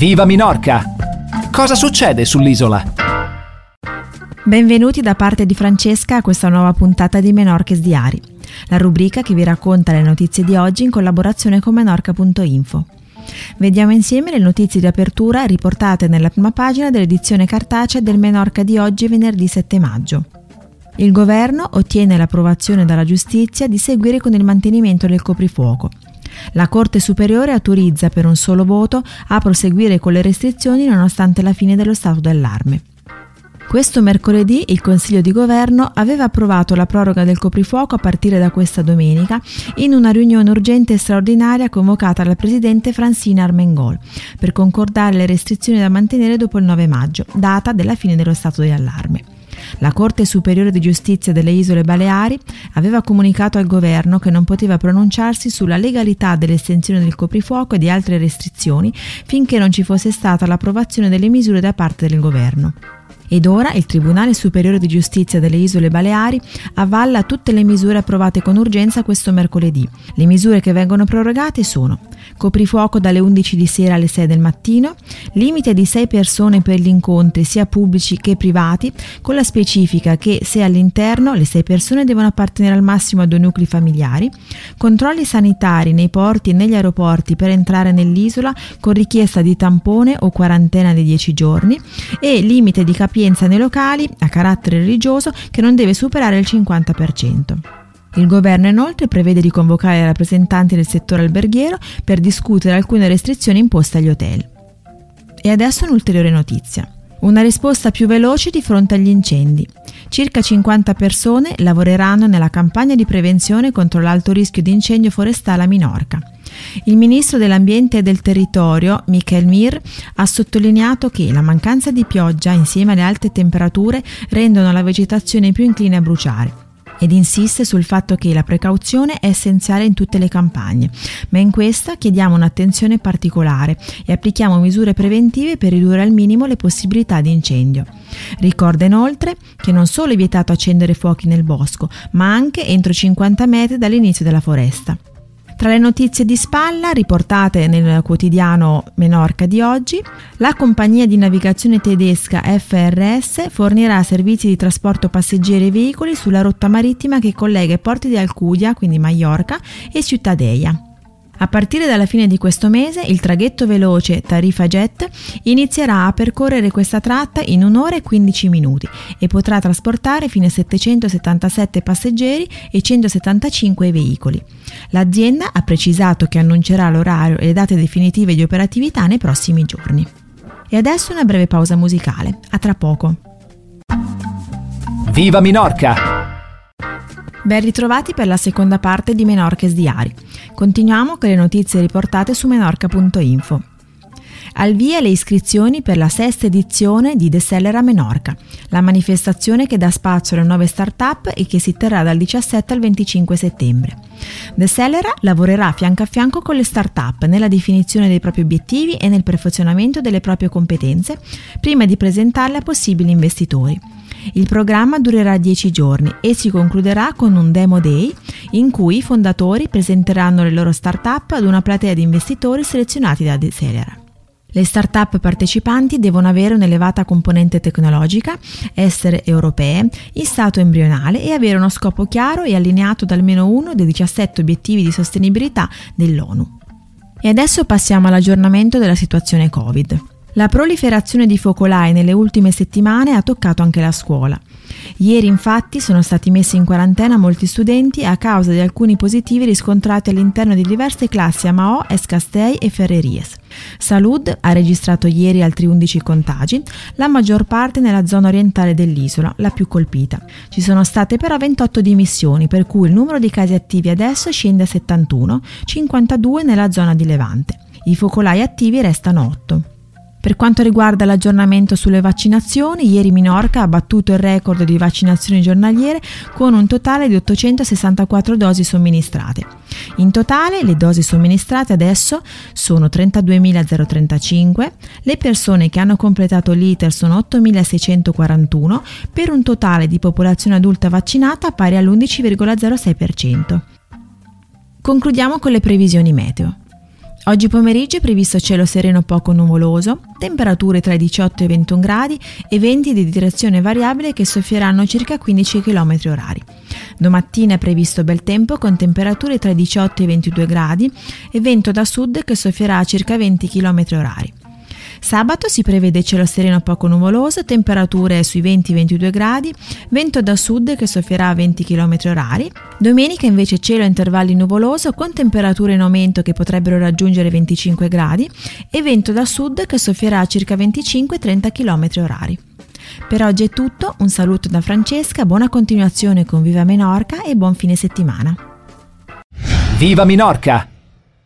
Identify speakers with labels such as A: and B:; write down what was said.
A: Viva Minorca! Cosa succede sull'isola?
B: Benvenuti da parte di Francesca a questa nuova puntata di Menorches Diari, la rubrica che vi racconta le notizie di oggi in collaborazione con menorca.info. Vediamo insieme le notizie di apertura riportate nella prima pagina dell'edizione cartacea del Menorca di oggi venerdì 7 maggio. Il governo ottiene l'approvazione dalla giustizia di seguire con il mantenimento del coprifuoco. La Corte Superiore autorizza per un solo voto a proseguire con le restrizioni nonostante la fine dello stato d'allarme. Questo mercoledì il Consiglio di Governo aveva approvato la proroga del coprifuoco a partire da questa domenica in una riunione urgente e straordinaria convocata dal Presidente Francina Armengol per concordare le restrizioni da mantenere dopo il 9 maggio, data della fine dello stato di allarme. La Corte Superiore di Giustizia delle Isole Baleari aveva comunicato al governo che non poteva pronunciarsi sulla legalità dell'estensione del coprifuoco e di altre restrizioni finché non ci fosse stata l'approvazione delle misure da parte del governo. Ed ora il Tribunale Superiore di Giustizia delle Isole Baleari avvalla tutte le misure approvate con urgenza questo mercoledì. Le misure che vengono prorogate sono coprifuoco dalle 11 di sera alle 6 del mattino, limite di 6 persone per gli incontri sia pubblici che privati, con la specifica che se all'interno le 6 persone devono appartenere al massimo a due nuclei familiari, controlli sanitari nei porti e negli aeroporti per entrare nell'isola con richiesta di tampone o quarantena di 10 giorni e limite di capienza nei locali a carattere religioso che non deve superare il 50%. Il governo inoltre prevede di convocare rappresentanti del settore alberghiero per discutere alcune restrizioni imposte agli hotel. E adesso un'ulteriore notizia. Una risposta più veloce di fronte agli incendi. Circa 50 persone lavoreranno nella campagna di prevenzione contro l'alto rischio di incendio forestale a Minorca. Il ministro dell'Ambiente e del Territorio, Michael Mir, ha sottolineato che la mancanza di pioggia insieme alle alte temperature rendono la vegetazione più incline a bruciare ed insiste sul fatto che la precauzione è essenziale in tutte le campagne, ma in questa chiediamo un'attenzione particolare e applichiamo misure preventive per ridurre al minimo le possibilità di incendio. Ricorda inoltre che non solo è vietato accendere fuochi nel bosco, ma anche entro 50 metri dall'inizio della foresta. Tra le notizie di spalla riportate nel quotidiano Menorca di oggi, la compagnia di navigazione tedesca FRS fornirà servizi di trasporto passeggeri e veicoli sulla rotta marittima che collega i porti di Alcudia, quindi Mallorca, e Cittadella. A partire dalla fine di questo mese il traghetto veloce Tarifa Jet inizierà a percorrere questa tratta in un'ora e 15 minuti e potrà trasportare fino a 777 passeggeri e 175 veicoli. L'azienda ha precisato che annuncerà l'orario e le date definitive di operatività nei prossimi giorni. E adesso una breve pausa musicale. A tra poco.
A: Viva Minorca!
B: Ben ritrovati per la seconda parte di Menorches Diari. Continuiamo con le notizie riportate su menorca.info. Al via le iscrizioni per la sesta edizione di The Seller a Menorca, la manifestazione che dà spazio alle nuove start-up e che si terrà dal 17 al 25 settembre. The Seller lavorerà fianco a fianco con le start-up nella definizione dei propri obiettivi e nel perfezionamento delle proprie competenze prima di presentarle a possibili investitori. Il programma durerà 10 giorni e si concluderà con un Demo Day in cui i fondatori presenteranno le loro start-up ad una platea di investitori selezionati da Decelera. Le start-up partecipanti devono avere un'elevata componente tecnologica, essere europee, in stato embrionale e avere uno scopo chiaro e allineato da almeno uno dei 17 obiettivi di sostenibilità dell'ONU. E adesso passiamo all'aggiornamento della situazione Covid. La proliferazione di focolai nelle ultime settimane ha toccato anche la scuola. Ieri infatti sono stati messi in quarantena molti studenti a causa di alcuni positivi riscontrati all'interno di diverse classi a Mao, Escastei e Ferreries. Salud ha registrato ieri altri 11 contagi, la maggior parte nella zona orientale dell'isola, la più colpita. Ci sono state però 28 dimissioni, per cui il numero di casi attivi adesso scende a 71, 52 nella zona di Levante. I focolai attivi restano 8. Per quanto riguarda l'aggiornamento sulle vaccinazioni, ieri Minorca ha battuto il record di vaccinazioni giornaliere con un totale di 864 dosi somministrate. In totale le dosi somministrate adesso sono 32.035, le persone che hanno completato l'iter sono 8.641 per un totale di popolazione adulta vaccinata pari all'11,06%. Concludiamo con le previsioni meteo. Oggi pomeriggio è previsto cielo sereno poco nuvoloso, temperature tra i 18 e i 21 gradi e venti di direzione variabile che soffieranno circa 15 km h Domattina è previsto bel tempo con temperature tra i 18 e i 22 gradi e vento da sud che soffierà a circa 20 km h Sabato si prevede cielo sereno poco nuvoloso, temperature sui 20-22 gradi, vento da sud che soffierà a 20 km h Domenica invece cielo a intervalli nuvoloso con temperature in aumento che potrebbero raggiungere 25 gradi e vento da sud che soffierà a circa 25-30 km h Per oggi è tutto, un saluto da Francesca, buona continuazione con Viva Menorca e buon fine settimana.
A: Viva Minorca!